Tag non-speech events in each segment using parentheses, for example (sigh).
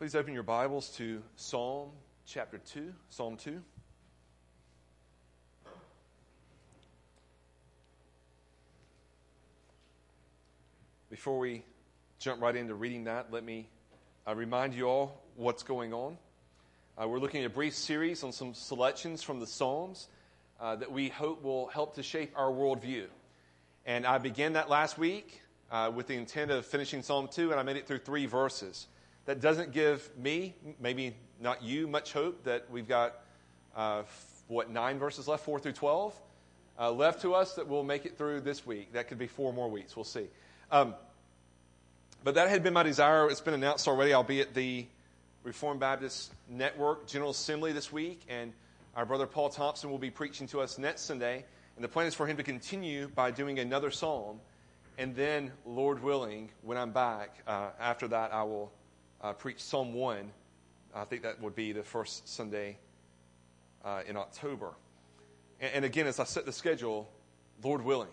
Please open your Bibles to Psalm chapter 2, Psalm 2. Before we jump right into reading that, let me uh, remind you all what's going on. Uh, we're looking at a brief series on some selections from the Psalms uh, that we hope will help to shape our worldview. And I began that last week uh, with the intent of finishing Psalm 2, and I made it through three verses. That doesn't give me, maybe not you, much hope that we've got, uh, what, nine verses left, 4 through 12, uh, left to us that we'll make it through this week. That could be four more weeks. We'll see. Um, but that had been my desire. It's been announced already. I'll be at the Reformed Baptist Network General Assembly this week, and our brother Paul Thompson will be preaching to us next Sunday. And the plan is for him to continue by doing another psalm. And then, Lord willing, when I'm back, uh, after that, I will uh, preach Psalm 1. I think that would be the first Sunday uh, in October. And, and again, as I set the schedule, Lord willing,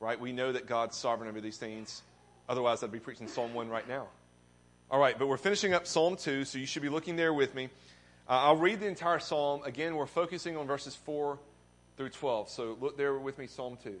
right? We know that God's sovereign over these things. Otherwise, I'd be preaching Psalm 1 right now. All right, but we're finishing up Psalm 2, so you should be looking there with me. Uh, I'll read the entire psalm. Again, we're focusing on verses 4 through 12. So look there with me, Psalm 2.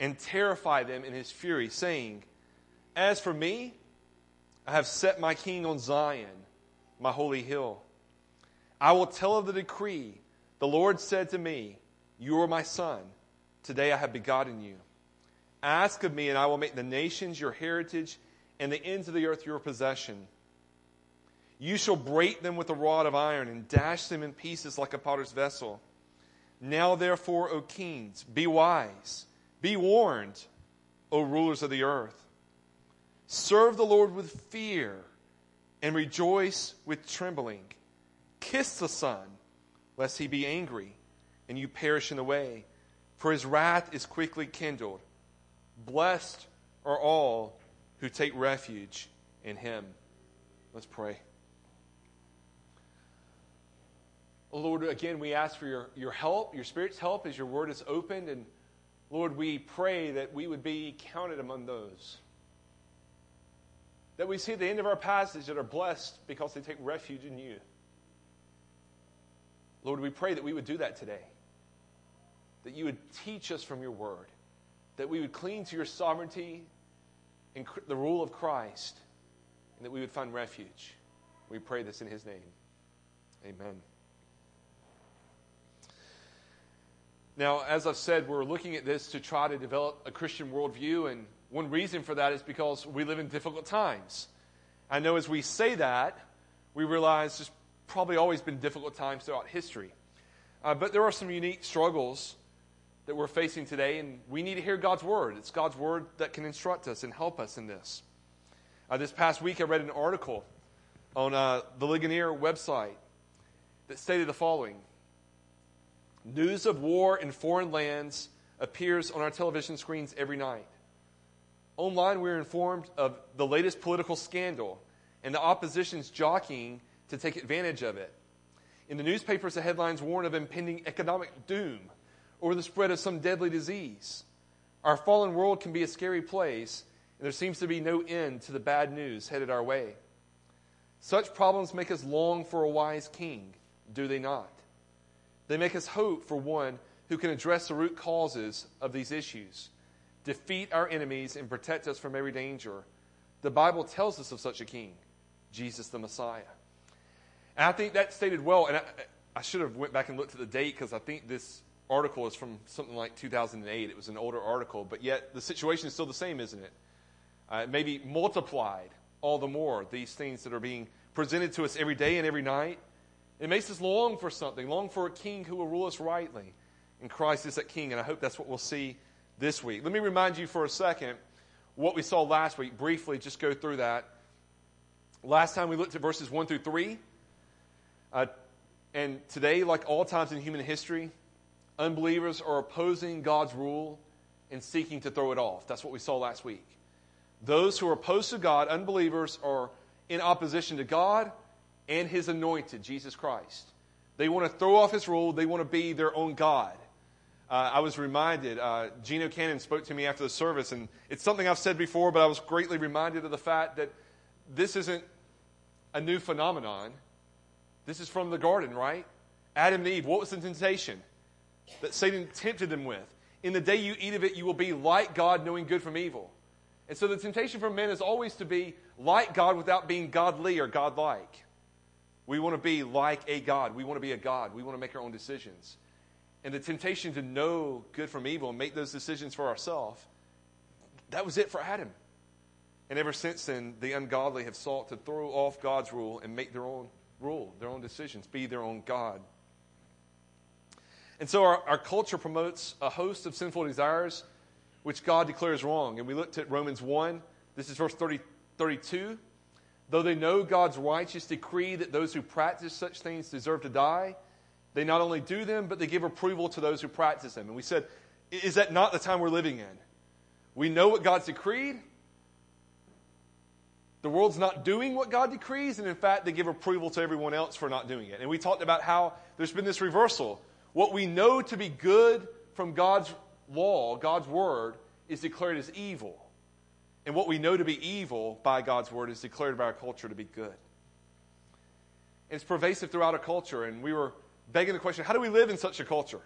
and terrify them in his fury, saying, As for me, I have set my king on Zion, my holy hill. I will tell of the decree. The Lord said to me, you are my son. Today I have begotten you. Ask of me, and I will make the nations your heritage and the ends of the earth your possession. You shall break them with a rod of iron and dash them in pieces like a potter's vessel. Now, therefore, O kings, be wise, be warned, O rulers of the earth. Serve the Lord with fear and rejoice with trembling. Kiss the Son, lest he be angry and you perish in the way, for his wrath is quickly kindled. Blessed are all who take refuge in him. Let's pray. Lord, again, we ask for your, your help, your Spirit's help as your word is opened. And Lord, we pray that we would be counted among those. That we see at the end of our passage that are blessed because they take refuge in you. Lord, we pray that we would do that today that you would teach us from your word, that we would cling to your sovereignty and the rule of Christ, and that we would find refuge. We pray this in his name. Amen. Now, as I've said, we're looking at this to try to develop a Christian worldview, and one reason for that is because we live in difficult times. I know as we say that, we realize there's probably always been difficult times throughout history. Uh, but there are some unique struggles that we're facing today, and we need to hear God's word. It's God's word that can instruct us and help us in this. Uh, this past week, I read an article on uh, the Ligonier website that stated the following News of war in foreign lands appears on our television screens every night. Online, we're informed of the latest political scandal and the opposition's jockeying to take advantage of it. In the newspapers, the headlines warn of impending economic doom or the spread of some deadly disease. Our fallen world can be a scary place, and there seems to be no end to the bad news headed our way. Such problems make us long for a wise king, do they not? They make us hope for one who can address the root causes of these issues, defeat our enemies, and protect us from every danger. The Bible tells us of such a king, Jesus the Messiah. And I think that stated well, and I, I should have went back and looked at the date because I think this article is from something like 2008. It was an older article, but yet the situation is still the same, isn't it? Uh, maybe multiplied all the more, these things that are being presented to us every day and every night. It makes us long for something, long for a king who will rule us rightly. And Christ is that king, and I hope that's what we'll see this week. Let me remind you for a second what we saw last week, briefly, just go through that. Last time we looked at verses 1 through 3. Uh, and today, like all times in human history, unbelievers are opposing God's rule and seeking to throw it off. That's what we saw last week. Those who are opposed to God, unbelievers, are in opposition to God and His anointed, Jesus Christ. They want to throw off His rule, they want to be their own God. Uh, I was reminded, uh, Gino Cannon spoke to me after the service, and it's something I've said before, but I was greatly reminded of the fact that this isn't a new phenomenon. This is from the garden, right? Adam and Eve, what was the temptation that Satan tempted them with? In the day you eat of it, you will be like God, knowing good from evil. And so the temptation for men is always to be like God without being godly or godlike. We want to be like a God. We want to be a God. We want to make our own decisions. And the temptation to know good from evil and make those decisions for ourselves, that was it for Adam. And ever since then, the ungodly have sought to throw off God's rule and make their own rule, their own decisions, be their own God. And so our, our culture promotes a host of sinful desires which God declares wrong. And we looked at Romans 1. This is verse 30, 32. Though they know God's righteous decree that those who practice such things deserve to die, they not only do them, but they give approval to those who practice them. And we said, is that not the time we're living in? We know what God's decreed. The world's not doing what God decrees, and in fact, they give approval to everyone else for not doing it. And we talked about how there's been this reversal. What we know to be good from God's law, God's word, is declared as evil. And what we know to be evil by God's word is declared by our culture to be good. It's pervasive throughout our culture, and we were begging the question how do we live in such a culture?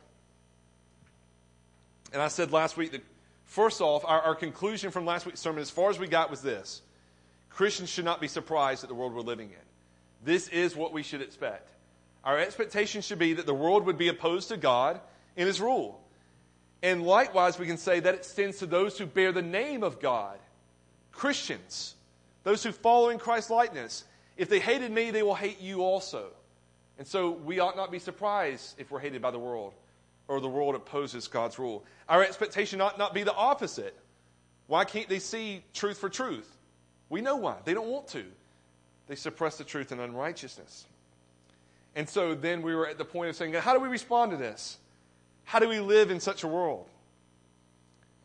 And I said last week that, first off, our, our conclusion from last week's sermon, as far as we got, was this Christians should not be surprised at the world we're living in. This is what we should expect. Our expectation should be that the world would be opposed to God and His rule. And likewise, we can say that it extends to those who bear the name of God Christians, those who follow in Christ's likeness. If they hated me, they will hate you also. And so we ought not be surprised if we're hated by the world or the world opposes God's rule. Our expectation ought not be the opposite. Why can't they see truth for truth? We know why. They don't want to. They suppress the truth in unrighteousness. And so then we were at the point of saying, how do we respond to this? How do we live in such a world?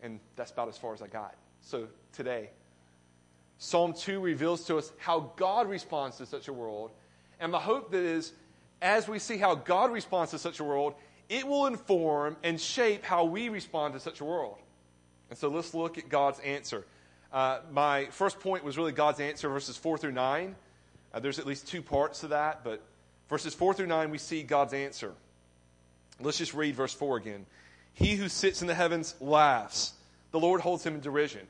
And that's about as far as I got. So today, Psalm 2 reveals to us how God responds to such a world. And my hope that is as we see how God responds to such a world, it will inform and shape how we respond to such a world. And so let's look at God's answer. Uh, my first point was really God's answer, verses 4 through 9. Uh, there's at least two parts to that, but verses 4 through 9, we see God's answer. Let's just read verse 4 again. He who sits in the heavens laughs, the Lord holds him in derision.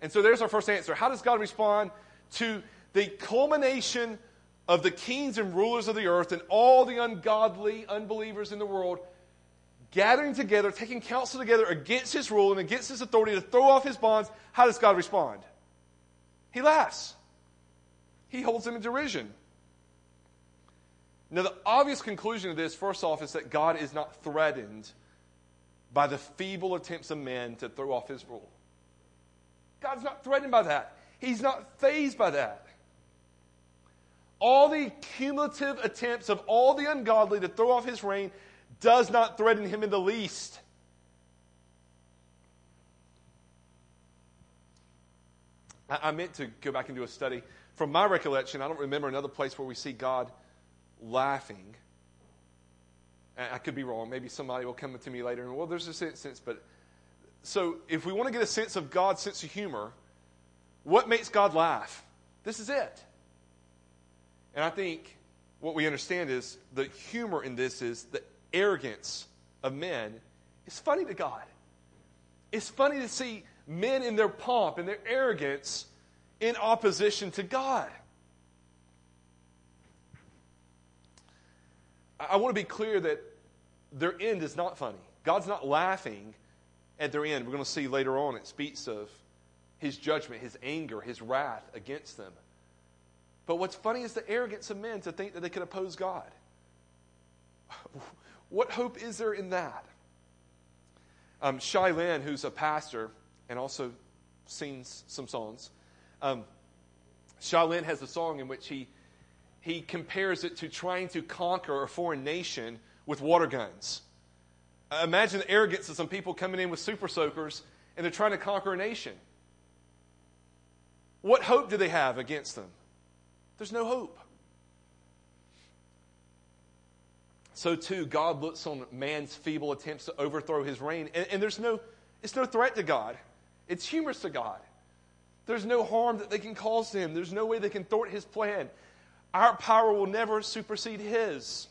And so there's our first answer. How does God respond to the culmination of the kings and rulers of the earth and all the ungodly unbelievers in the world gathering together, taking counsel together against his rule and against his authority to throw off his bonds, how does God respond? He laughs. He holds them in derision. Now, the obvious conclusion of this, first off, is that God is not threatened by the feeble attempts of men to throw off his rule. God's not threatened by that. He's not fazed by that all the cumulative attempts of all the ungodly to throw off his reign does not threaten him in the least. I, meant to go back and do a study. From my recollection, I don't remember another place where we see God laughing. I could be wrong. Maybe somebody will come to me later and, well, there's a sense, but so if we want to get a sense of God's sense of humor, what makes God laugh? This is it. And I think what we understand is the humor in this is the arrogance of men is funny to God. It's funny to see men in their pomp and their arrogance in opposition to God. I want to be clear that their end is not funny. God's not laughing at their end. We're going to see later on it speaks of his judgment, his anger, his wrath against them. But what's funny is the arrogance of men to think that they can oppose God. (laughs) What hope is there in that? Um, Shai Linne, who's a pastor and also sings some songs. Um, Shai Linne has a song in which he, he compares it to trying to conquer a foreign nation with water guns. Imagine the arrogance of some people coming in with super soakers and they're trying to conquer a nation. What hope do they have against them? There's no hope. So too, God looks on man's feeble attempts to overthrow his reign, and, and there's no, it's no threat to God. It's humorous to God. There's no harm that they can cause to him. There's no way they can thwart his plan. Our power will never supersede his.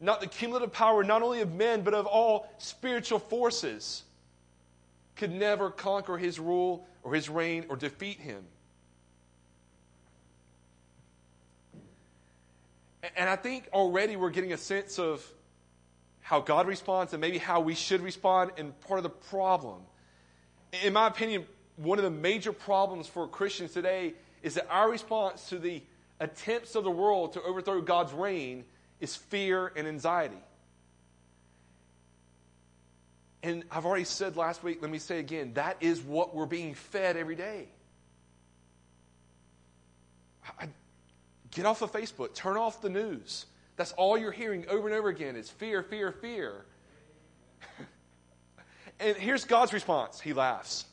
Not the cumulative power, not only of men, but of all spiritual forces, could never conquer his rule or his reign or defeat him. And I think already we're getting a sense of how God responds and maybe how we should respond and part of the problem. In my opinion, one of the major problems for Christians today is that our response to the attempts of the world to overthrow God's reign is fear and anxiety. And I've already said last week, let me say again, that is what we're being fed every day. I, Get off of Facebook. Turn off the news. That's all you're hearing over and over again is fear, fear, fear. (laughs) and here's God's response He laughs.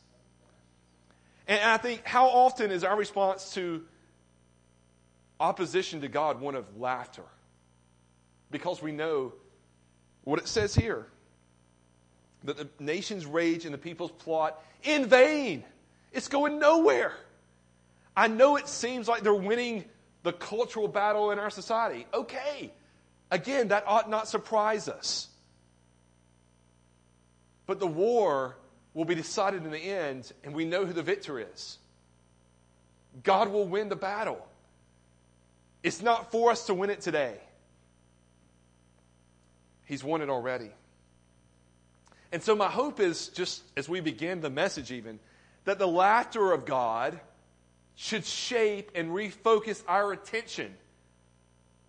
And I think, how often is our response to opposition to God one of laughter? Because we know what it says here that the nations rage and the peoples plot in vain. It's going nowhere. I know it seems like they're winning the cultural battle in our society. Okay. Again, that ought not surprise us. But the war will be decided in the end, and we know who the victor is. God will win the battle. It's not for us to win it today. He's won it already. And so, my hope is just as we begin the message, even, that the laughter of God should shape and refocus our attention.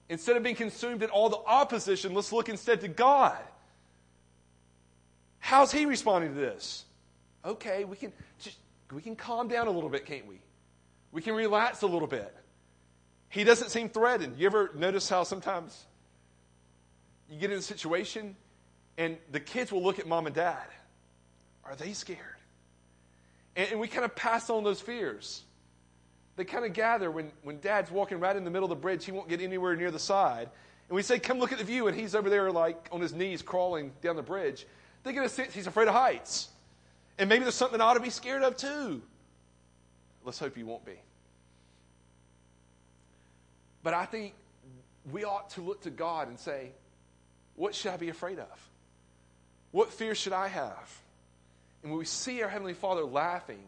Instead of being consumed in all the opposition, let's look instead to God. How's He responding to this? Okay, we can just we can calm down a little bit, can't we? We can relax a little bit. He doesn't seem threatened. You ever notice how sometimes you get in a situation and the kids will look at mom and dad? Are they scared? And, and we kind of pass on those fears they kind of gather when, when dad's walking right in the middle of the bridge. He won't get anywhere near the side. And we say, Come look at the view. And he's over there, like on his knees, crawling down the bridge. They get a sense he's afraid of heights. And maybe there's something I ought to be scared of too. Let's hope you won't be. But I think we ought to look to God and say, What should I be afraid of? What fear should I have? And when we see our Heavenly Father laughing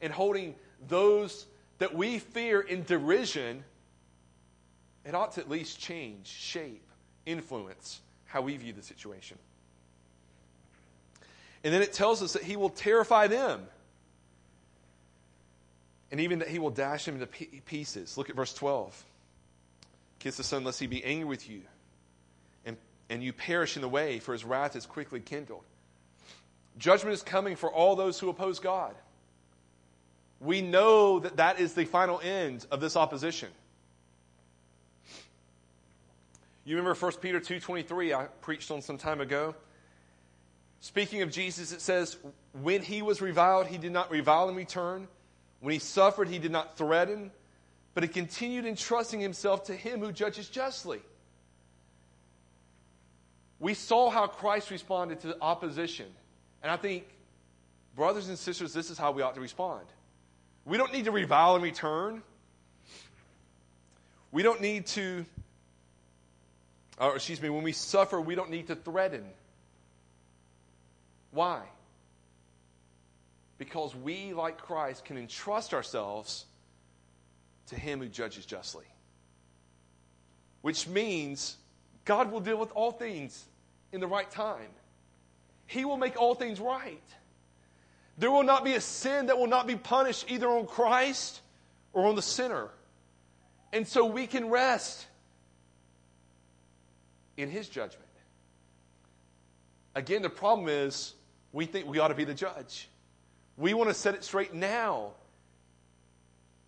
and holding those that we fear in derision, it ought to at least change, shape, influence how we view the situation. And then it tells us that he will terrify them. And even that he will dash them into pieces. Look at verse 12. Kiss the Son, lest he be angry with you, and, you perish in the way, for his wrath is quickly kindled. Judgment is coming for all those who oppose God we know that that is the final end of this opposition. You remember 1 Peter 2:23 I preached on some time ago. Speaking of Jesus it says when he was reviled he did not revile in return. When he suffered he did not threaten, but he continued entrusting himself to him who judges justly. We saw how Christ responded to opposition. And I think brothers and sisters this is how we ought to respond. We don't need to revile and return. We don't need to, or excuse me, when we suffer, we don't need to threaten. Why? Because we, like Christ, can entrust ourselves to Him who judges justly. Which means God will deal with all things in the right time, He will make all things right. There will not be a sin that will not be punished either on Christ or on the sinner. And so we can rest in his judgment. Again, the problem is we think we ought to be the judge. We want to set it straight now.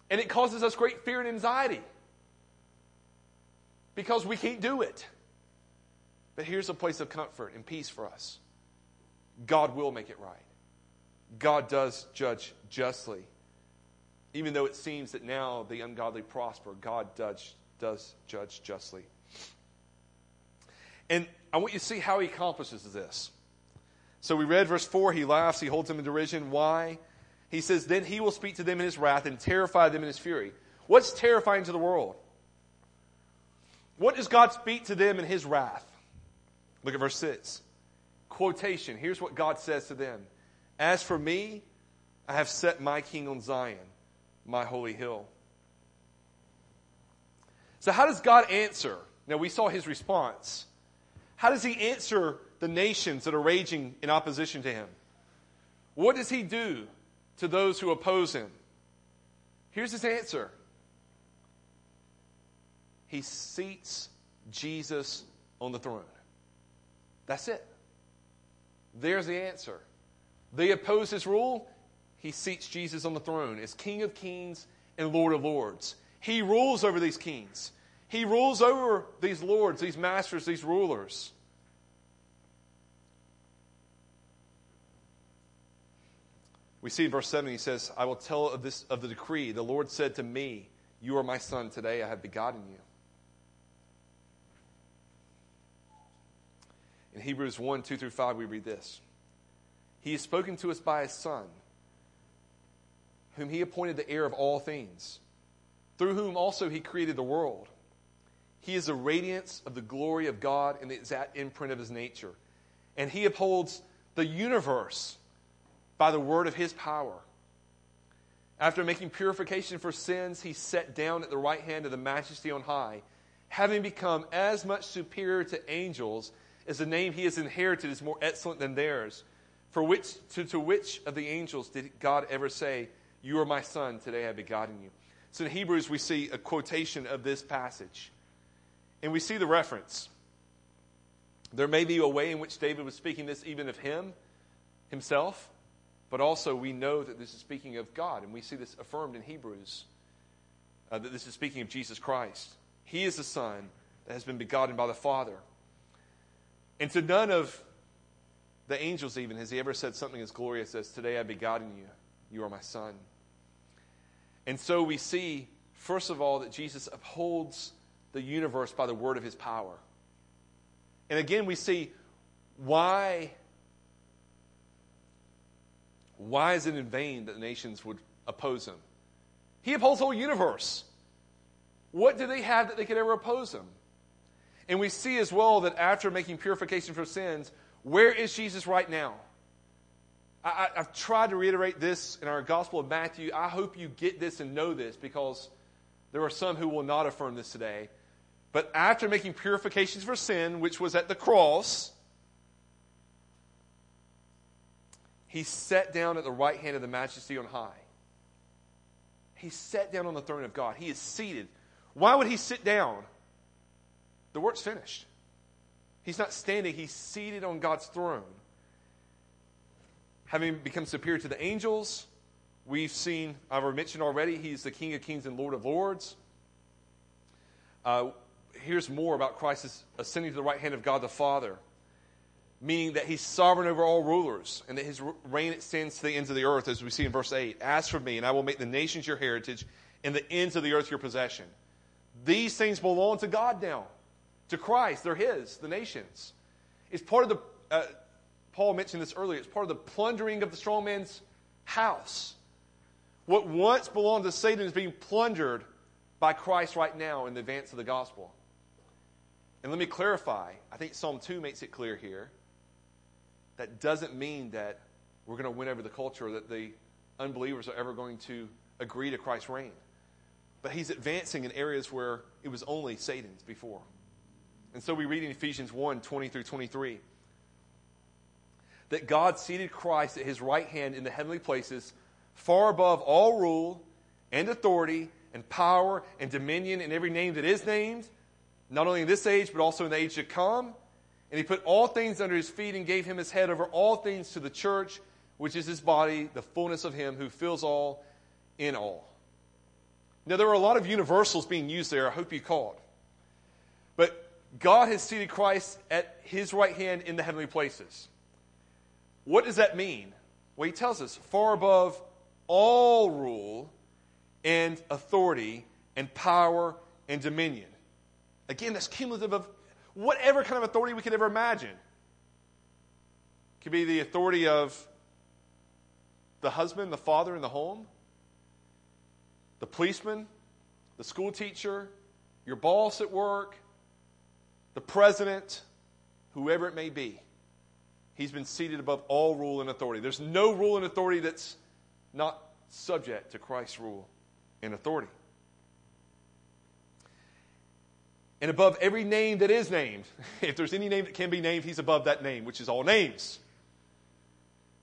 And it causes us great fear and anxiety because we can't do it. But here's a place of comfort and peace for us God will make it right. God does judge justly. Even though it seems that now the ungodly prosper, God does, does judge justly. And I want you to see how he accomplishes this. So we read verse 4, he laughs, he holds them in derision. Why? He says, Then he will speak to them in his wrath and terrify them in his fury. What's terrifying to the world? What does God speak to them in his wrath? Look at verse 6. Quotation. Here's what God says to them As for me, I have set my king on Zion, my holy hill. So, how does God answer? Now, we saw his response. How does he answer the nations that are raging in opposition to him? What does he do to those who oppose him? Here's his answer He seats Jesus on the throne. That's it. There's the answer. They oppose his rule. He seats Jesus on the throne as King of kings and Lord of lords. He rules over these kings. He rules over these lords, these masters, these rulers. We see in verse 7, he says, I will tell of, this, of the decree. The Lord said to me, You are my son. Today I have begotten you. In Hebrews 1 2 through 5, we read this He has spoken to us by his Son, whom he appointed the heir of all things, through whom also he created the world. He is the radiance of the glory of God and the exact imprint of his nature. And he upholds the universe by the word of his power. After making purification for sins, he sat down at the right hand of the majesty on high, having become as much superior to angels is the name he has inherited is more excellent than theirs. For which to, to which of the angels did God ever say, You are my son, today I have begotten you? So in Hebrews, we see a quotation of this passage. And we see the reference. There may be a way in which David was speaking this even of him, himself, but also we know that this is speaking of God. And we see this affirmed in Hebrews uh, that this is speaking of Jesus Christ. He is the Son that has been begotten by the Father. And to none of the angels, even, has he ever said something as glorious as, Today I've begotten you. You are my son. And so we see, first of all, that Jesus upholds the universe by the word of his power. And again, we see why. Why is it in vain that the nations would oppose him? He upholds the whole universe. What do they have that they could ever oppose him? And we see as well that after making purification for sins, where is Jesus right now? I, have tried to reiterate this in our Gospel of Matthew. I hope you get this and know this because there are some who will not affirm this today. But after making purifications for sin, which was at the cross, he sat down at the right hand of the majesty on high. He sat down on the throne of God. He is seated. Why would he sit down? The work's finished. He's not standing, he's seated on God's throne. Having become superior to the angels, we've seen, I've mentioned already, he's the King of kings and Lord of lords. Uh, here's more about Christ ascending to the right hand of God the Father, meaning that he's sovereign over all rulers and that his reign extends to the ends of the earth, as we see in verse 8. As for me, and I will make the nations your heritage and the ends of the earth your possession. These things belong to God now to Christ. They're His, the nations. It's part of the, uh, Paul mentioned this earlier, it's part of the plundering of the strong man's house. What once belonged to Satan is being plundered by Christ right now in the advance of the gospel. And let me clarify. I think Psalm 2 makes it clear here. That doesn't mean that we're going to win over the culture or that the unbelievers are ever going to agree to Christ's reign. But he's advancing in areas where it was only Satan's before. And so we read in Ephesians 1 20 through 23 that God seated Christ at his right hand in the heavenly places, far above all rule and authority and power and dominion and every name that is named, not only in this age, but also in the age to come. And he put all things under his feet and gave him his head over all things to the church, which is his body, the fullness of him who fills all in all. Now, there are a lot of universals being used there. I hope you caught. But God has seated Christ at his right hand in the heavenly places. What does that mean? Well, he tells us far above all rule and authority and power and dominion. Again, that's cumulative of whatever kind of authority we could ever imagine. It could be the authority of the husband, the father in the home, the policeman, the school teacher, your boss at work, the president, whoever it may be. He's been seated above all rule and authority. There's no rule and authority that's not subject to Christ's rule and authority. And above every name that is named, (laughs) if there's any name that can be named, he's above that name, which is all names.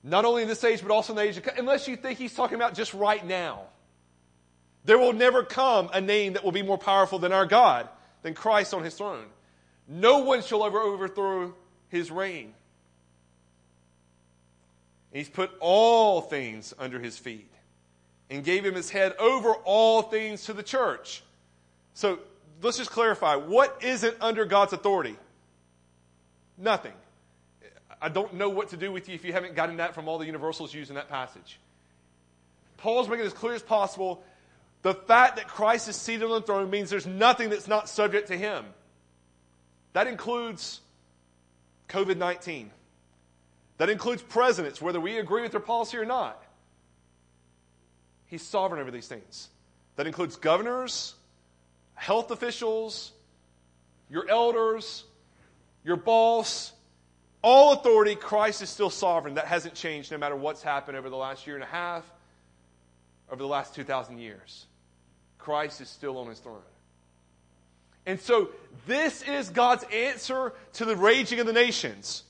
Not only in this age, but also in the age of, unless you think he's talking about just right now. There will never come a name that will be more powerful than our God, than Christ on his throne. No one shall ever overthrow his reign. He's put all things under his feet and gave him his head over all things to the church. So let's just clarify what isn't under God's authority? Nothing. I don't know what to do with you if you haven't gotten that from all the universals used in that passage. Paul's making it as clear as possible. The fact that Christ is seated on the throne means there's nothing that's not subject to him. That includes COVID 19. That includes presidents, whether we agree with their policy or not. He's sovereign over these things. That includes governors, health officials, your elders, your boss. All authority, Christ is still sovereign. That hasn't changed no matter what's happened over the last year and a half, over the last 2,000 years. Christ is still on his throne. And so, this is God's answer to the raging of the nations.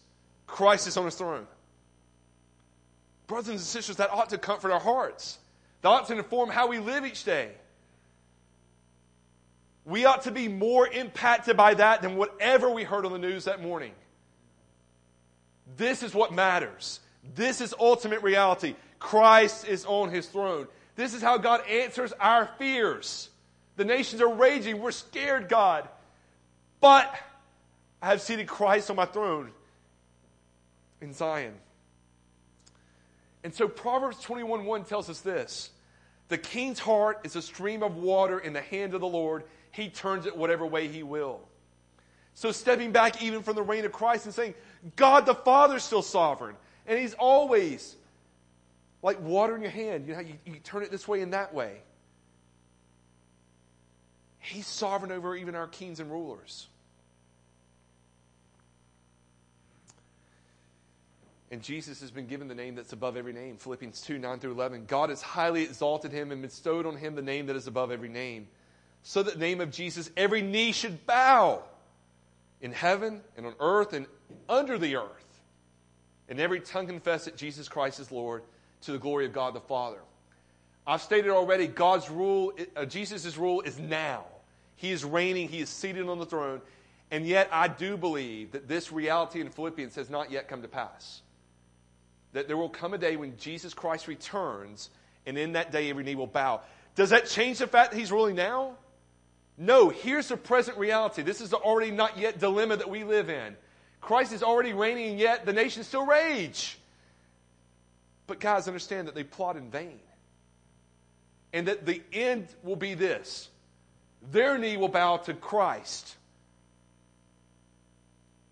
Christ is on his throne. Brothers and sisters, that ought to comfort our hearts. That ought to inform how we live each day. We ought to be more impacted by that than whatever we heard on the news that morning. This is what matters. This is ultimate reality. Christ is on his throne. This is how God answers our fears. The nations are raging. We're scared, God. But I have seated Christ on my throne in Zion. And so Proverbs 21 1 tells us this The king's heart is a stream of water in the hand of the Lord. He turns it whatever way he will. So stepping back even from the reign of Christ and saying, God the Father is still sovereign. And he's always like water in your hand. You know, you, you turn it this way and that way. He's sovereign over even our kings and rulers. And Jesus has been given the name that's above every name. Philippians 2 9 through 11. God has highly exalted him and bestowed on him the name that is above every name. So that the name of Jesus, every knee should bow in heaven and on earth and under the earth. And every tongue confess that Jesus Christ is Lord to the glory of God the Father. I've stated already, God's rule, uh, Jesus' rule is now. He is reigning, He is seated on the throne. And yet, I do believe that this reality in Philippians has not yet come to pass. That there will come a day when Jesus Christ returns, and in that day every knee will bow. Does that change the fact that He's ruling now? No, here's the present reality. This is the already not yet dilemma that we live in. Christ is already reigning, and yet the nations still rage. But guys, understand that they plot in vain. And that the end will be this their knee will bow to Christ.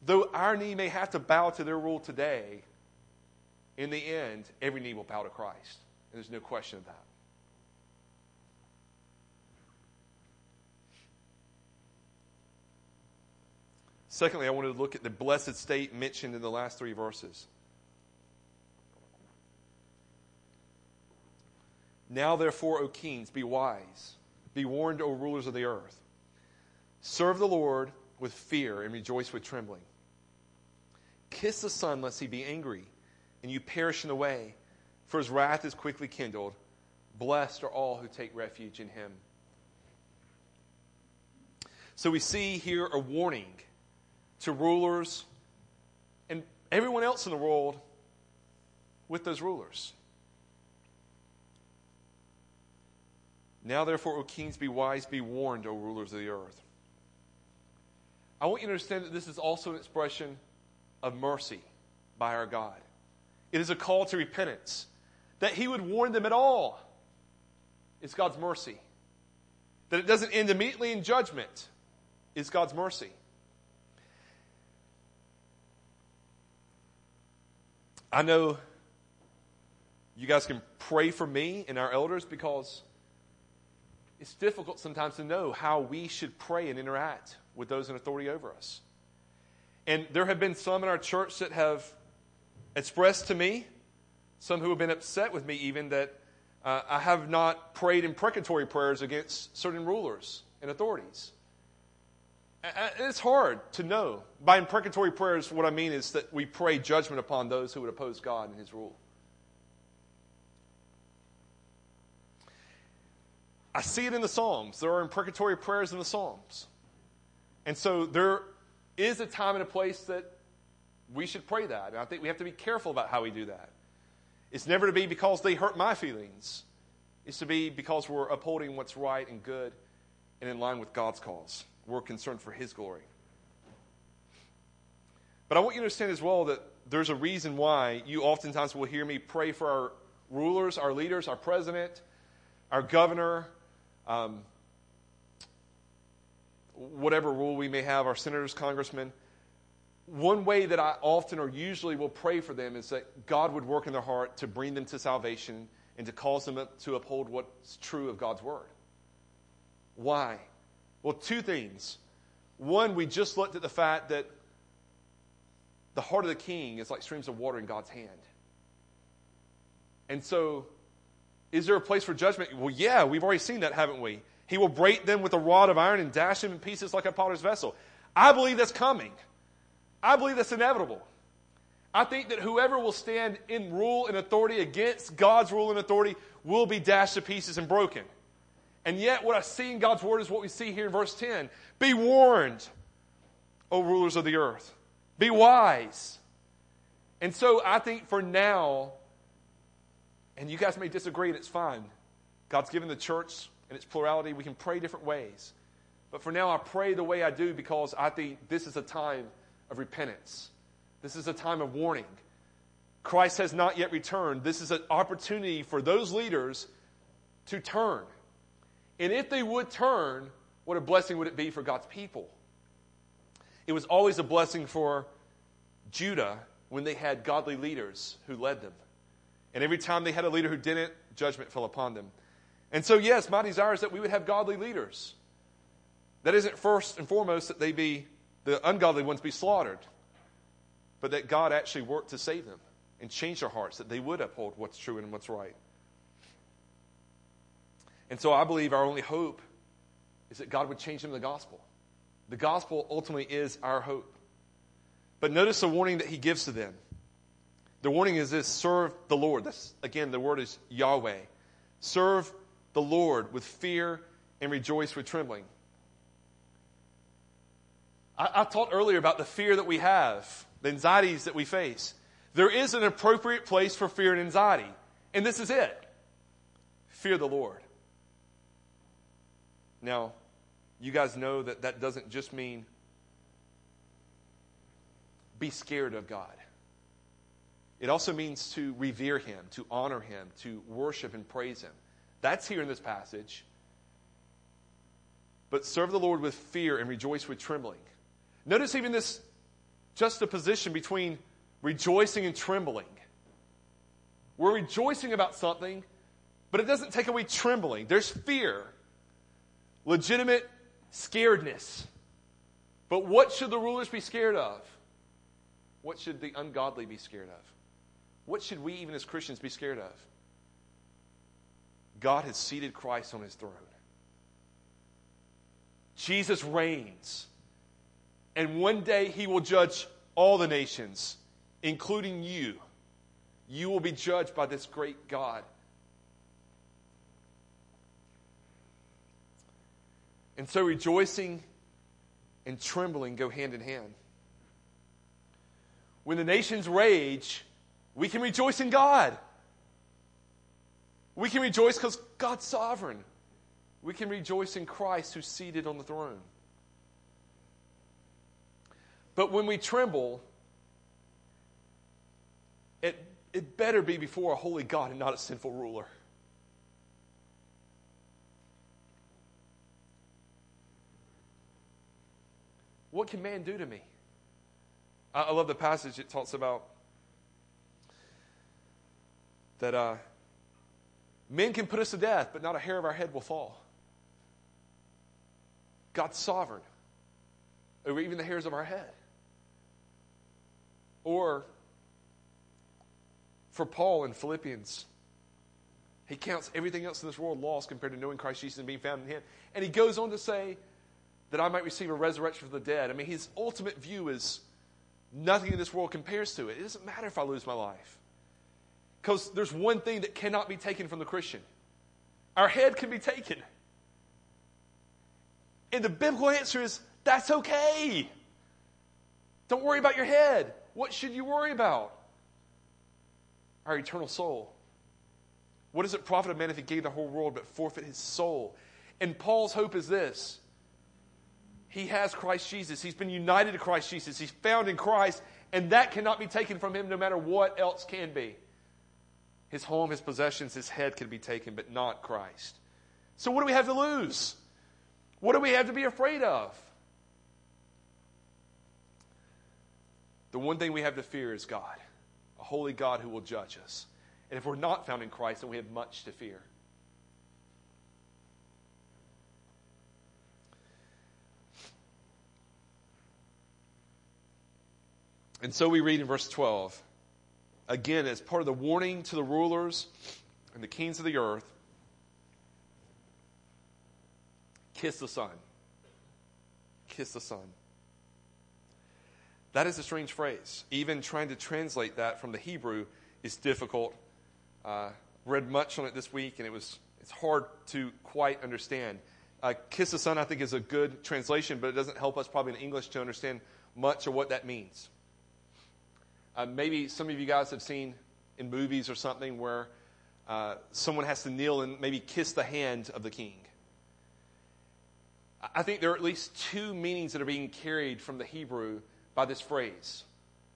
Though our knee may have to bow to their rule today, in the end, every knee will bow to Christ. And there's no question of that. Secondly, I wanted to look at the blessed state mentioned in the last three verses. Now, therefore, O kings, be wise. Be warned, O rulers of the earth. Serve the Lord with fear and rejoice with trembling. Kiss the Son, lest he be angry, and you perish in the way, for his wrath is quickly kindled. Blessed are all who take refuge in him. So we see here a warning to rulers and everyone else in the world with those rulers. Now, therefore, O kings, be wise, be warned, O rulers of the earth. I want you to understand that this is also an expression of mercy by our God. It is a call to repentance. That He would warn them at all is God's mercy. That it doesn't end immediately in judgment is God's mercy. I know you guys can pray for me and our elders because it's difficult sometimes to know how we should pray and interact with those in authority over us. And there have been some in our church that have expressed to me, some who have been upset with me even, that uh, I have not prayed imprecatory prayers against certain rulers and authorities. And it's hard to know. By imprecatory prayers, what I mean is that we pray judgment upon those who would oppose God and His rule. I see it in the Psalms. There are imprecatory prayers in the Psalms. And so there is a time and a place that we should pray that. And I think we have to be careful about how we do that. It's never to be because they hurt my feelings, it's to be because we're upholding what's right and good and in line with God's cause. We're concerned for His glory. But I want you to understand as well that there's a reason why you oftentimes will hear me pray for our rulers, our leaders, our president, our governor, um, whatever rule we may have, our senators, congressmen, one way that I often or usually will pray for them is that God would work in their heart to bring them to salvation and to cause them to uphold what's true of God's word. Why? Well, two things. One, we just looked at the fact that the heart of the king is like streams of water in God's hand. And so is there a place for judgment? Well, yeah, we've already seen that, haven't we? He will break them with a rod of iron and dash them in pieces like a potter's vessel. I believe that's coming. I believe that's inevitable. I think that whoever will stand in rule and authority against God's rule and authority will be dashed to pieces and broken. And yet, what I see in God's word is what we see here in verse 10 Be warned, O rulers of the earth. Be wise. And so I think for now, and you guys may disagree, and it's fine. God's given the church and its plurality. We can pray different ways. But for now, I pray the way I do because I think this is a time of repentance. This is a time of warning. Christ has not yet returned. This is an opportunity for those leaders to turn. And if they would turn, what a blessing would it be for God's people? It was always a blessing for Judah when they had godly leaders who led them. And every time they had a leader who didn't, judgment fell upon them. And so, yes, my desire is that we would have godly leaders. That isn't first and foremost that they be, the ungodly ones be slaughtered, but that God actually worked to save them and change their hearts, that they would uphold what's true and what's right. And so I believe our only hope is that God would change them to the gospel. The gospel ultimately is our hope. But notice the warning that he gives to them. The warning is this serve the Lord. This, again, the word is Yahweh. Serve the Lord with fear and rejoice with trembling. I, I talked earlier about the fear that we have, the anxieties that we face. There is an appropriate place for fear and anxiety, and this is it fear the Lord. Now, you guys know that that doesn't just mean be scared of God. It also means to revere him, to honor him, to worship and praise him. That's here in this passage. But serve the Lord with fear and rejoice with trembling. Notice even this juxtaposition between rejoicing and trembling. We're rejoicing about something, but it doesn't take away trembling. There's fear, legitimate scaredness. But what should the rulers be scared of? What should the ungodly be scared of? What should we, even as Christians, be scared of? God has seated Christ on his throne. Jesus reigns. And one day he will judge all the nations, including you. You will be judged by this great God. And so rejoicing and trembling go hand in hand. When the nations rage, We can rejoice in God. We can rejoice because God's sovereign. We can rejoice in Christ who's seated on the throne. But when we tremble, it, it better be before a holy God and not a sinful ruler. What can man do to me? I, I love the passage it talks about that uh, men can put us to death, but not a hair of our head will fall. God's sovereign over even the hairs of our head. Or for Paul in Philippians, he counts everything else in this world lost compared to knowing Christ Jesus and being found in Him. And he goes on to say that I might receive a resurrection from the dead. I mean, his ultimate view is nothing in this world compares to it. It doesn't matter if I lose my life. Because there's one thing that cannot be taken from the Christian our head can be taken. And the biblical answer is that's okay. Don't worry about your head. What should you worry about? Our eternal soul. What does it profit a man if he gain the whole world but forfeit his soul? And Paul's hope is this he has Christ Jesus. He's been united to Christ Jesus. He's found in Christ, and that cannot be taken from him no matter what else can be. His home, his possessions, his head can be taken, but not Christ. So, what do we have to lose? What do we have to be afraid of? The one thing we have to fear is God, a holy God who will judge us. And if we're not found in Christ, then we have much to fear. And so we read in verse 12, again, as part of the warning to the rulers and the kings of the earth kiss the Son. Kiss the Son. That is a strange phrase. Even trying to translate that from the Hebrew is difficult. Uh, read much on it this week, and it was it's hard to quite understand. Uh, kiss the Son, I think, is a good translation, but it doesn't help us probably in English to understand much of what that means. Uh, maybe some of you guys have seen in movies or something where uh, someone has to kneel and maybe kiss the hand of the king. I think there are at least two meanings that are being carried from the Hebrew by this phrase.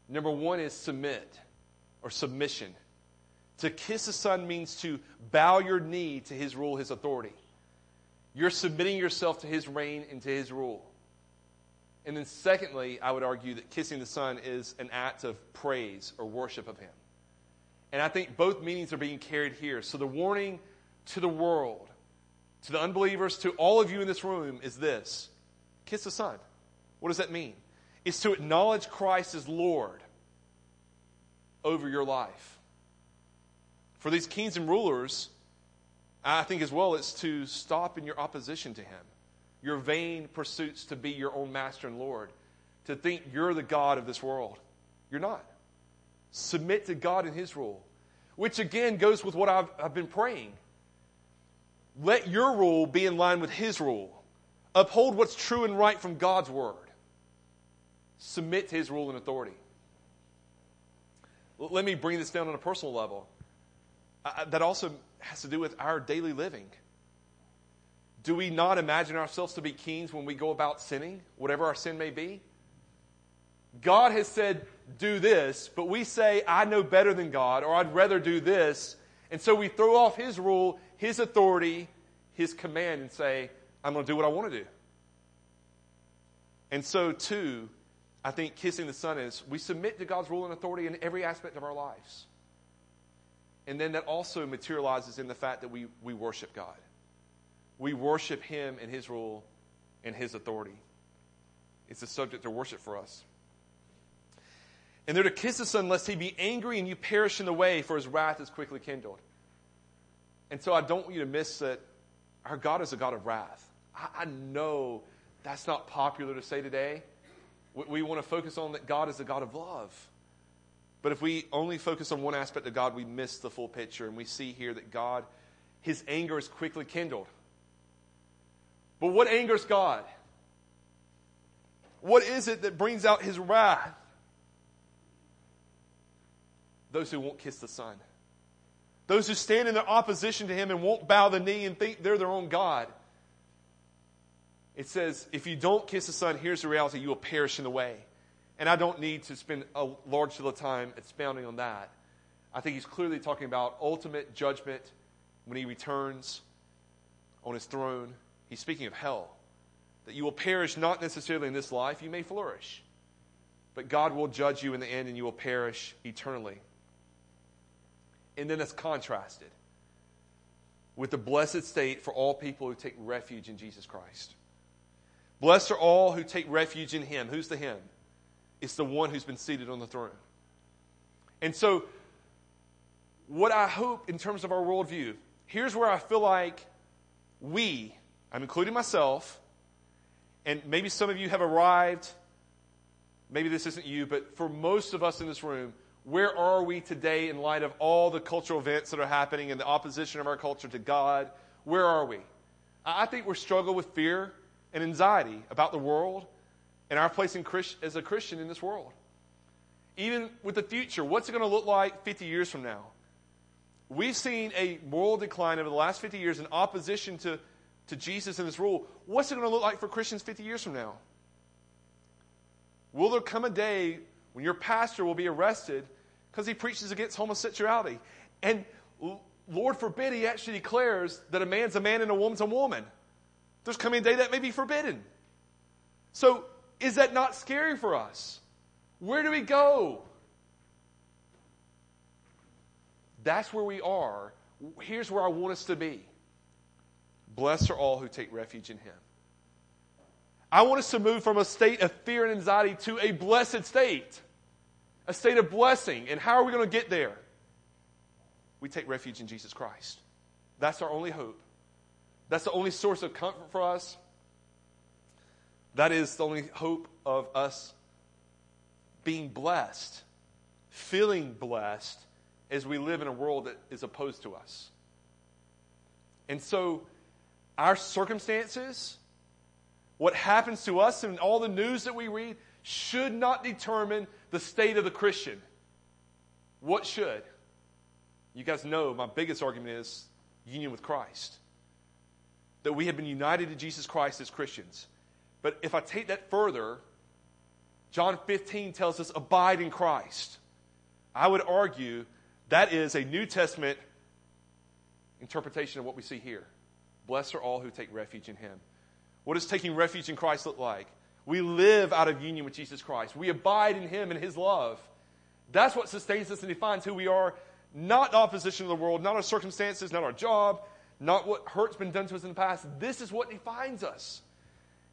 Number one is submit or submission. To kiss the son means to bow your knee to his rule, his authority. You're submitting yourself to his reign and to his rule. And then, secondly, I would argue that kissing the Son is an act of praise or worship of Him. And I think both meanings are being carried here. So, the warning to the world, to the unbelievers, to all of you in this room is this kiss the Son. What does that mean? It's to acknowledge Christ as Lord over your life. For these kings and rulers, I think as well, it's to stop in your opposition to Him your vain pursuits to be your own master and Lord, to think you're the God of this world. You're not. Submit to God and His rule, which again goes with what I've, I've been praying. Let your rule be in line with His rule. Uphold what's true and right from God's word. Submit to His rule and authority. Let me bring this down on a personal level. Uh, that also has to do with our daily living. Do we not imagine ourselves to be kings when we go about sinning, whatever our sin may be? God has said, do this, but we say, I know better than God, or I'd rather do this. And so we throw off His rule, His authority, His command, and say, I'm going to do what I want to do. And so, too, I think kissing the Son is we submit to God's rule and authority in every aspect of our lives. And then that also materializes in the fact that we, we worship God we worship him and his rule and his authority. It's a subject to worship for us. And they're to kiss the Son lest he be angry and you perish in the way, for his wrath is quickly kindled. And so I don't want you to miss that our God is a God of wrath. I, I know that's not popular to say today. We, we want to focus on that God is a God of love. But if we only focus on one aspect of God, we miss the full picture. And we see here that God, his anger is quickly kindled. But what angers God? What is it that brings out his wrath? those who won't kiss the Son. Those who stand in their opposition to him and won't bow the knee and think they're their own God. It says, if you don't kiss the Son, here's the reality you will perish in the way. And I don't need to spend a large deal of time expounding on that. I think he's clearly talking about ultimate judgment when he returns on his throne. He's speaking of hell. That you will perish not necessarily in this life, you may flourish. But God will judge you in the end and you will perish eternally. And then it's contrasted with the blessed state for all people who take refuge in Jesus Christ. Blessed are all who take refuge in Him. Who's the Him? It's the one who's been seated on the throne. And so, what I hope in terms of our worldview, here's where I feel like we, I'm including myself, and maybe some of you have arrived, maybe this isn't you, but for most of us in this room, where are we today in light of all the cultural events that are happening and the opposition of our culture to God? Where are we? I think we're struggling with fear and anxiety about the world and our place in Christ, as a Christian in this world. Even with the future, what's it going to look like 50 years from now? We've seen a moral decline over the last 50 years in opposition to, to Jesus and his rule. What's it going to look like for Christians 50 years from now? Will there come a day when your pastor will be arrested because he preaches against homosexuality. And Lord forbid he actually declares that a man's a man and a woman's a woman. There's coming a day that may be forbidden. So, is that not scary for us? Where do we go? That's where we are. Here's where I want us to be. Blessed are all who take refuge in him. I want us to move from a state of fear and anxiety to a blessed state, a state of blessing. And how are we going to get there? We take refuge in Jesus Christ. That's our only hope. That's the only source of comfort for us. That is the only hope of us being blessed, feeling blessed as we live in a world that is opposed to us. And so, our circumstances, what happens to us and all the news that we read should not determine the state of the Christian. What should? You guys know my biggest argument is union with Christ. That we have been united to Jesus Christ as Christians. But if I take that further, John 15 tells us, abide in Christ. I would argue that is a New Testament interpretation of what we see here. Blessed are all who take refuge in him. What does taking refuge in Christ look like? We live out of union with Jesus Christ. We abide in Him and His love. That's what sustains us and defines who we are, not opposition to the world, not our circumstances, not our job, not what hurt's been done to us in the past. This is what defines us.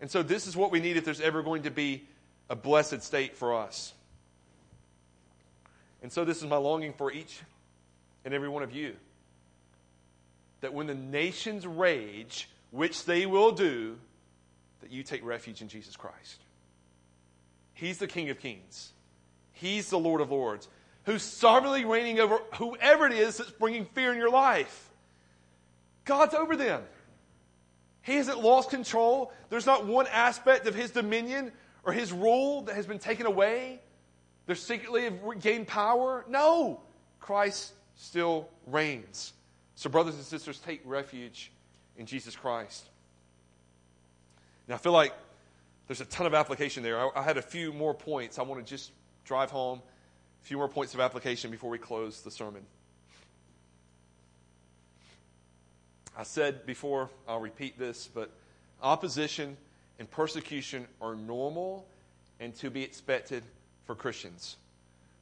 And so, this is what we need if there's ever going to be a blessed state for us. And so, this is my longing for each and every one of you. That when the nations rage, which they will do, that you take refuge in Jesus Christ. He's the King of Kings, He's the Lord of Lords, who's sovereignly reigning over whoever it is that's bringing fear in your life. God's over them. He hasn't lost control. There's not one aspect of his dominion or his rule that has been taken away. They're secretly have power. No, Christ still reigns. So, brothers and sisters, take refuge in Jesus Christ. Now, I feel like there's a ton of application there. I, I had a few more points. I want to just drive home a few more points of application before we close the sermon. I said before, I'll repeat this, but opposition and persecution are normal and to be expected for Christians.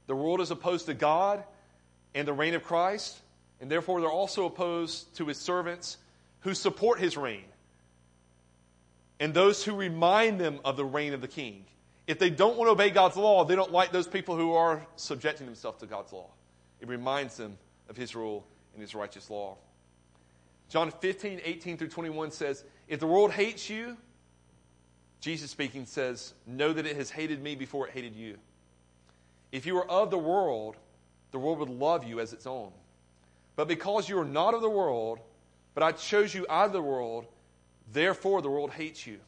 The world is opposed to God and the reign of Christ, and therefore they're also opposed to his servants who support his reign and those who remind them of the reign of the king. If they don't want to obey God's law, they don't like those people who are subjecting themselves to God's law. It reminds them of his rule and his righteous law. John 15, 18 through 21 says, If the world hates you, Jesus speaking says, Know that it has hated me before it hated you. If you were of the world, the world would love you as its own. But because you are not of the world, but I chose you out of the world, Therefore, the world hates you.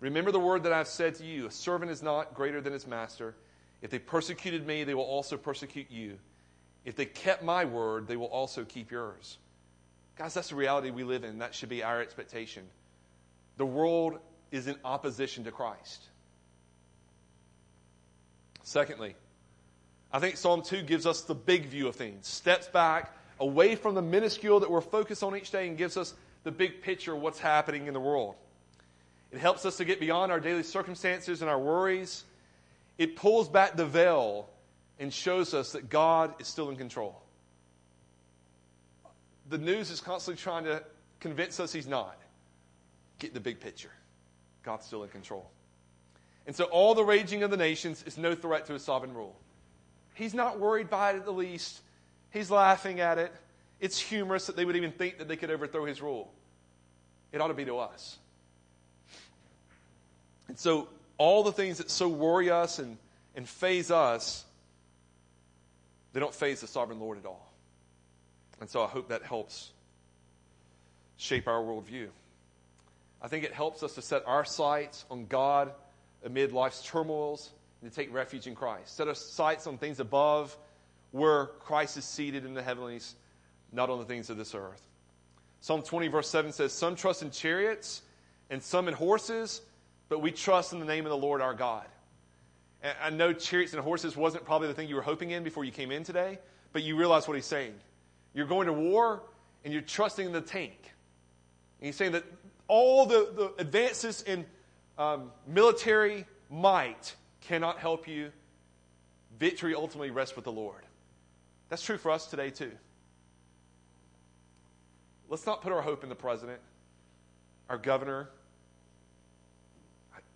Remember the word that I've said to you a servant is not greater than his master. If they persecuted me, they will also persecute you. If they kept my word, they will also keep yours. Guys, that's the reality we live in. That should be our expectation. The world is in opposition to Christ. Secondly, I think Psalm 2 gives us the big view of things, steps back away from the minuscule that we're focused on each day and gives us the big picture of what's happening in the world. It helps us to get beyond our daily circumstances and our worries. It pulls back the veil and shows us that God is still in control. The news is constantly trying to convince us he's not. Get the big picture. God's still in control. And so all the raging of the nations is no threat to his sovereign rule. He's not worried by it at the least. He's laughing at it. It's humorous that they would even think that they could overthrow his rule. It ought to be to us. And so, all the things that so worry us and, and faze us, they don't faze the sovereign Lord at all. And so, I hope that helps shape our worldview. I think it helps us to set our sights on God amid life's turmoils and to take refuge in Christ. Set our sights on things above where Christ is seated in the heavenlies, not on the things of this earth. Psalm 20, verse 7 says, Some trust in chariots and some in horses, but we trust in the name of the Lord our God. And I know chariots and horses wasn't probably the thing you were hoping in before you came in today, but you realize what he's saying. You're going to war and you're trusting in the tank. And he's saying that all the, the advances in um, military might cannot help you. Victory ultimately rests with the Lord. That's true for us today, too. Let's not put our hope in the president, our governor.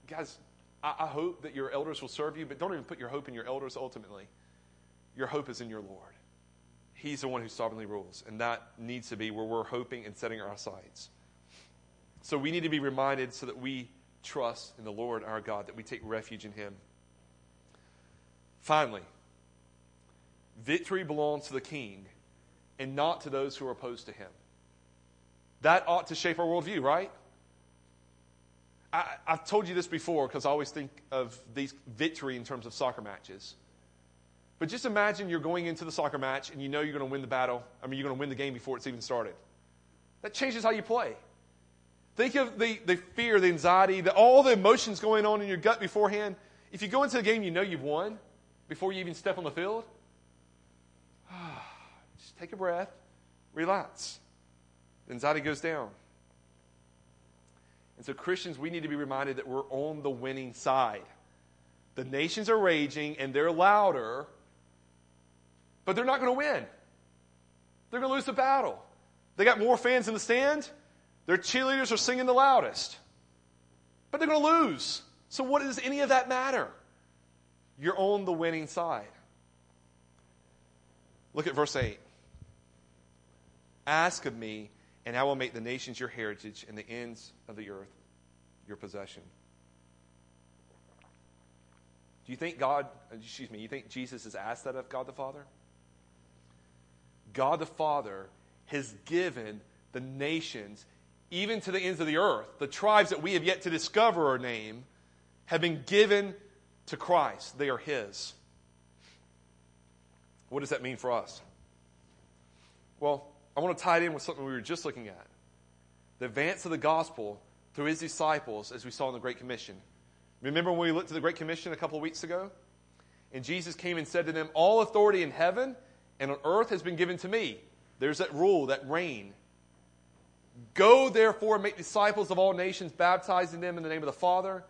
Guys, I, I hope that your elders will serve you, but don't even put your hope in your elders ultimately. Your hope is in your Lord. He's the one who sovereignly rules, and that needs to be where we're hoping and setting our sights. So we need to be reminded so that we trust in the Lord our God, that we take refuge in Him. Finally, victory belongs to the king and not to those who are opposed to him. That ought to shape our worldview, right? I, have told you this before because I always think of these victory in terms of soccer matches. But just imagine you're going into the soccer match and you know you're going to win the battle. I mean, you're going to win the game before it's even started. That changes how you play. Think of the, the fear, the anxiety, the, all the emotions going on in your gut beforehand. If you go into the game, you know you've won before you even step on the field. (sighs) Just take a breath, relax. The Anxiety goes down. And so, Christians, we need to be reminded that we're on the winning side. The nations are raging and they're louder, but they're not going to win. They're going to lose the battle. They got more fans in the stand. Their cheerleaders are singing the loudest, but they're going to lose. So, what does any of that matter? You're on the winning side. Look at verse 8. Ask of me, and I will make the nations your heritage and the ends of the earth your possession. Do you think God, excuse me, you think Jesus has asked that of God the Father? God the Father has given the nations, even to the ends of the earth, the tribes that we have yet to discover or name, have been given to Christ. They are His. What does that mean for us? Well, I want to tie it in with something we were just looking at the advance of the gospel through his disciples, as we saw in the Great Commission. Remember when we looked at the Great Commission a couple of weeks ago? And Jesus came and said to them, All authority in heaven and on earth has been given to me. There's that rule, that reign. Go therefore and make disciples of all nations, baptizing them in the name of the Father,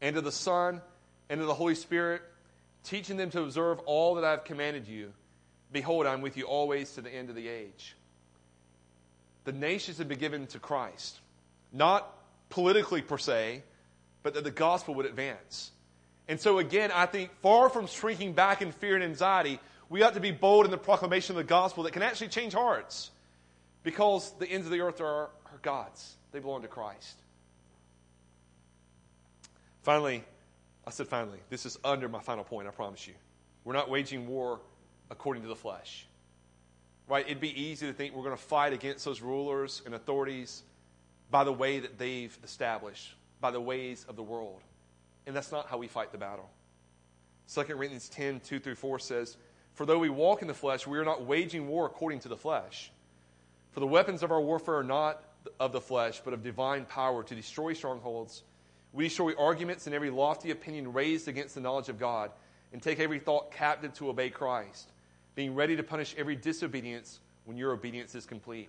and of the Son, and of the Holy Spirit, teaching them to observe all that I have commanded you. Behold, I'm with you always to the end of the age. The nations have been given to Christ, not politically per se, but that the gospel would advance. And so, again, I think far from shrinking back in fear and anxiety, we ought to be bold in the proclamation of the gospel that can actually change hearts because the ends of the earth are, are God's, they belong to Christ. Finally, I said finally, this is under my final point, I promise you. We're not waging war according to the flesh. Right? It'd be easy to think we're going to fight against those rulers and authorities by the way that they've established, by the ways of the world. And that's not how we fight the battle. 2 Corinthians 10 2 through 4 says, For though we walk in the flesh, we are not waging war according to the flesh. For the weapons of our warfare are not of the flesh, but of divine power to destroy strongholds. We destroy arguments and every lofty opinion raised against the knowledge of God, and take every thought captive to obey Christ, being ready to punish every disobedience when your obedience is complete.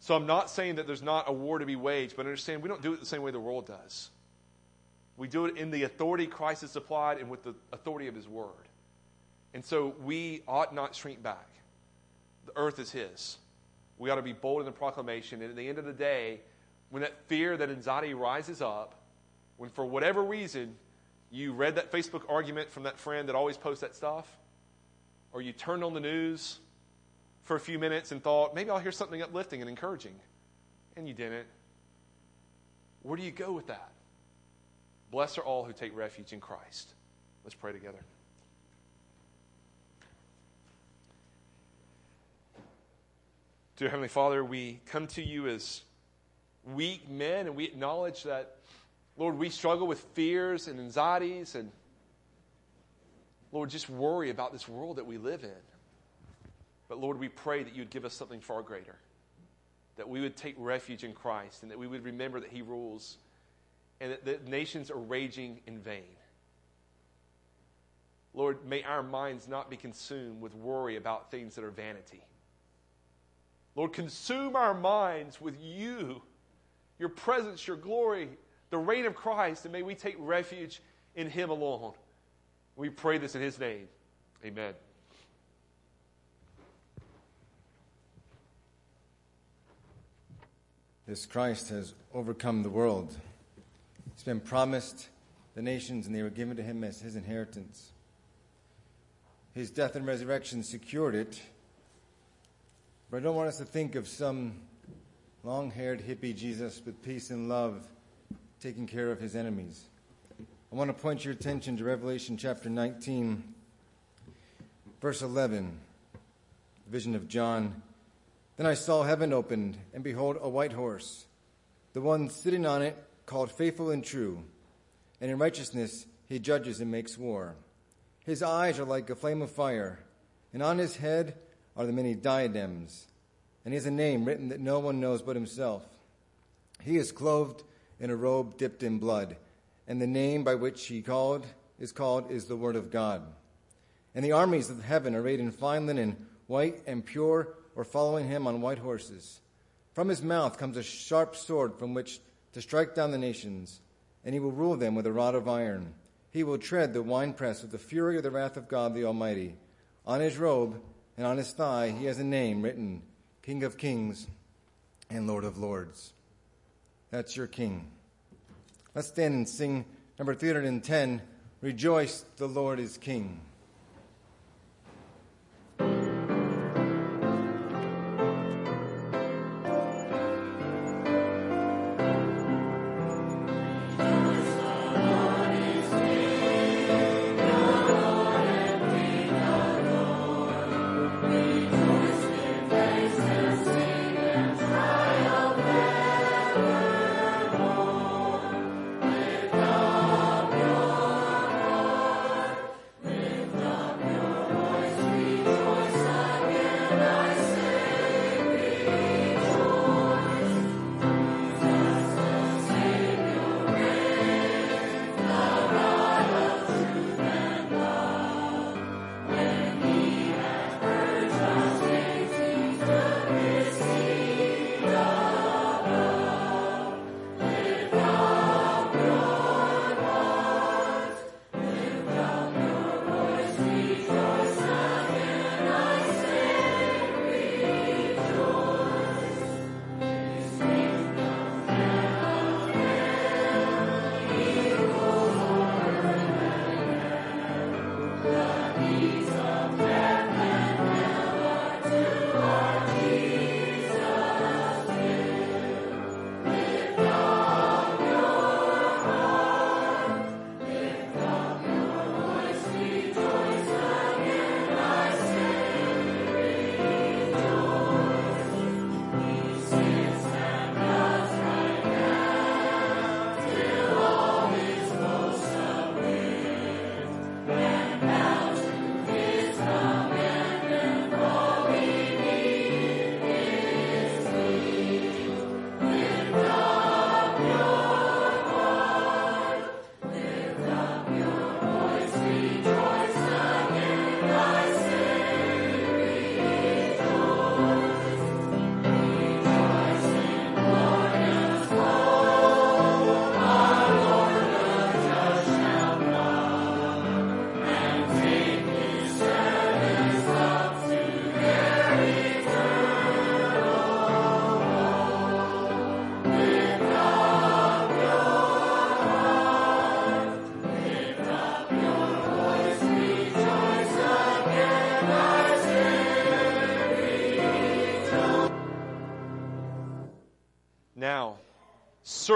So I'm not saying that there's not a war to be waged, but understand we don't do it the same way the world does. We do it in the authority Christ has supplied and with the authority of His Word. And so we ought not shrink back. The earth is His. We ought to be bold in the proclamation. And at the end of the day, when that fear, that anxiety rises up, when for whatever reason you read that Facebook argument from that friend that always posts that stuff, or you turned on the news for a few minutes and thought, maybe I'll hear something uplifting and encouraging, and you didn't, where do you go with that? Blessed are all who take refuge in Christ. Let's pray together. Dear Heavenly Father, we come to you as weak men and we acknowledge that, Lord, we struggle with fears and anxieties and, Lord, just worry about this world that we live in. But Lord, we pray that you'd give us something far greater, that we would take refuge in Christ and that we would remember that He rules and that the nations are raging in vain. Lord, may our minds not be consumed with worry about things that are vanity. Lord, consume our minds with you, your presence, your glory, the reign of Christ, and may we take refuge in Him alone. We pray this in His name. Amen. This Christ has overcome the world. He's been promised the nations, and they were given to him as his inheritance. His death and resurrection secured it but I don't want us to think of some long haired hippie Jesus with peace and love taking care of his enemies. I want to point your attention to Revelation chapter 19, verse 11, vision of John. Then I saw heaven opened, and behold, a white horse. The one sitting on it called faithful and true, and in righteousness he judges and makes war. His eyes are like a flame of fire, and on his head are the many diadems, and he has a name written that no one knows but himself. He is clothed in a robe dipped in blood, and the name by which he called is called is the Word of God. And the armies of heaven, arrayed in fine linen, white and pure, were following him on white horses. From his mouth comes a sharp sword from which to strike down the nations, and he will rule them with a rod of iron. He will tread the winepress with the fury of the wrath of God the Almighty. On his robe and on his thigh he has a name written King of Kings and Lord of Lords. That's your King. Let's stand and sing number 310 Rejoice, the Lord is King.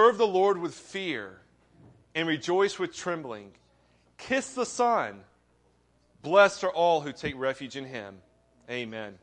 Serve the Lord with fear and rejoice with trembling. Kiss the Son. Blessed are all who take refuge in him. Amen.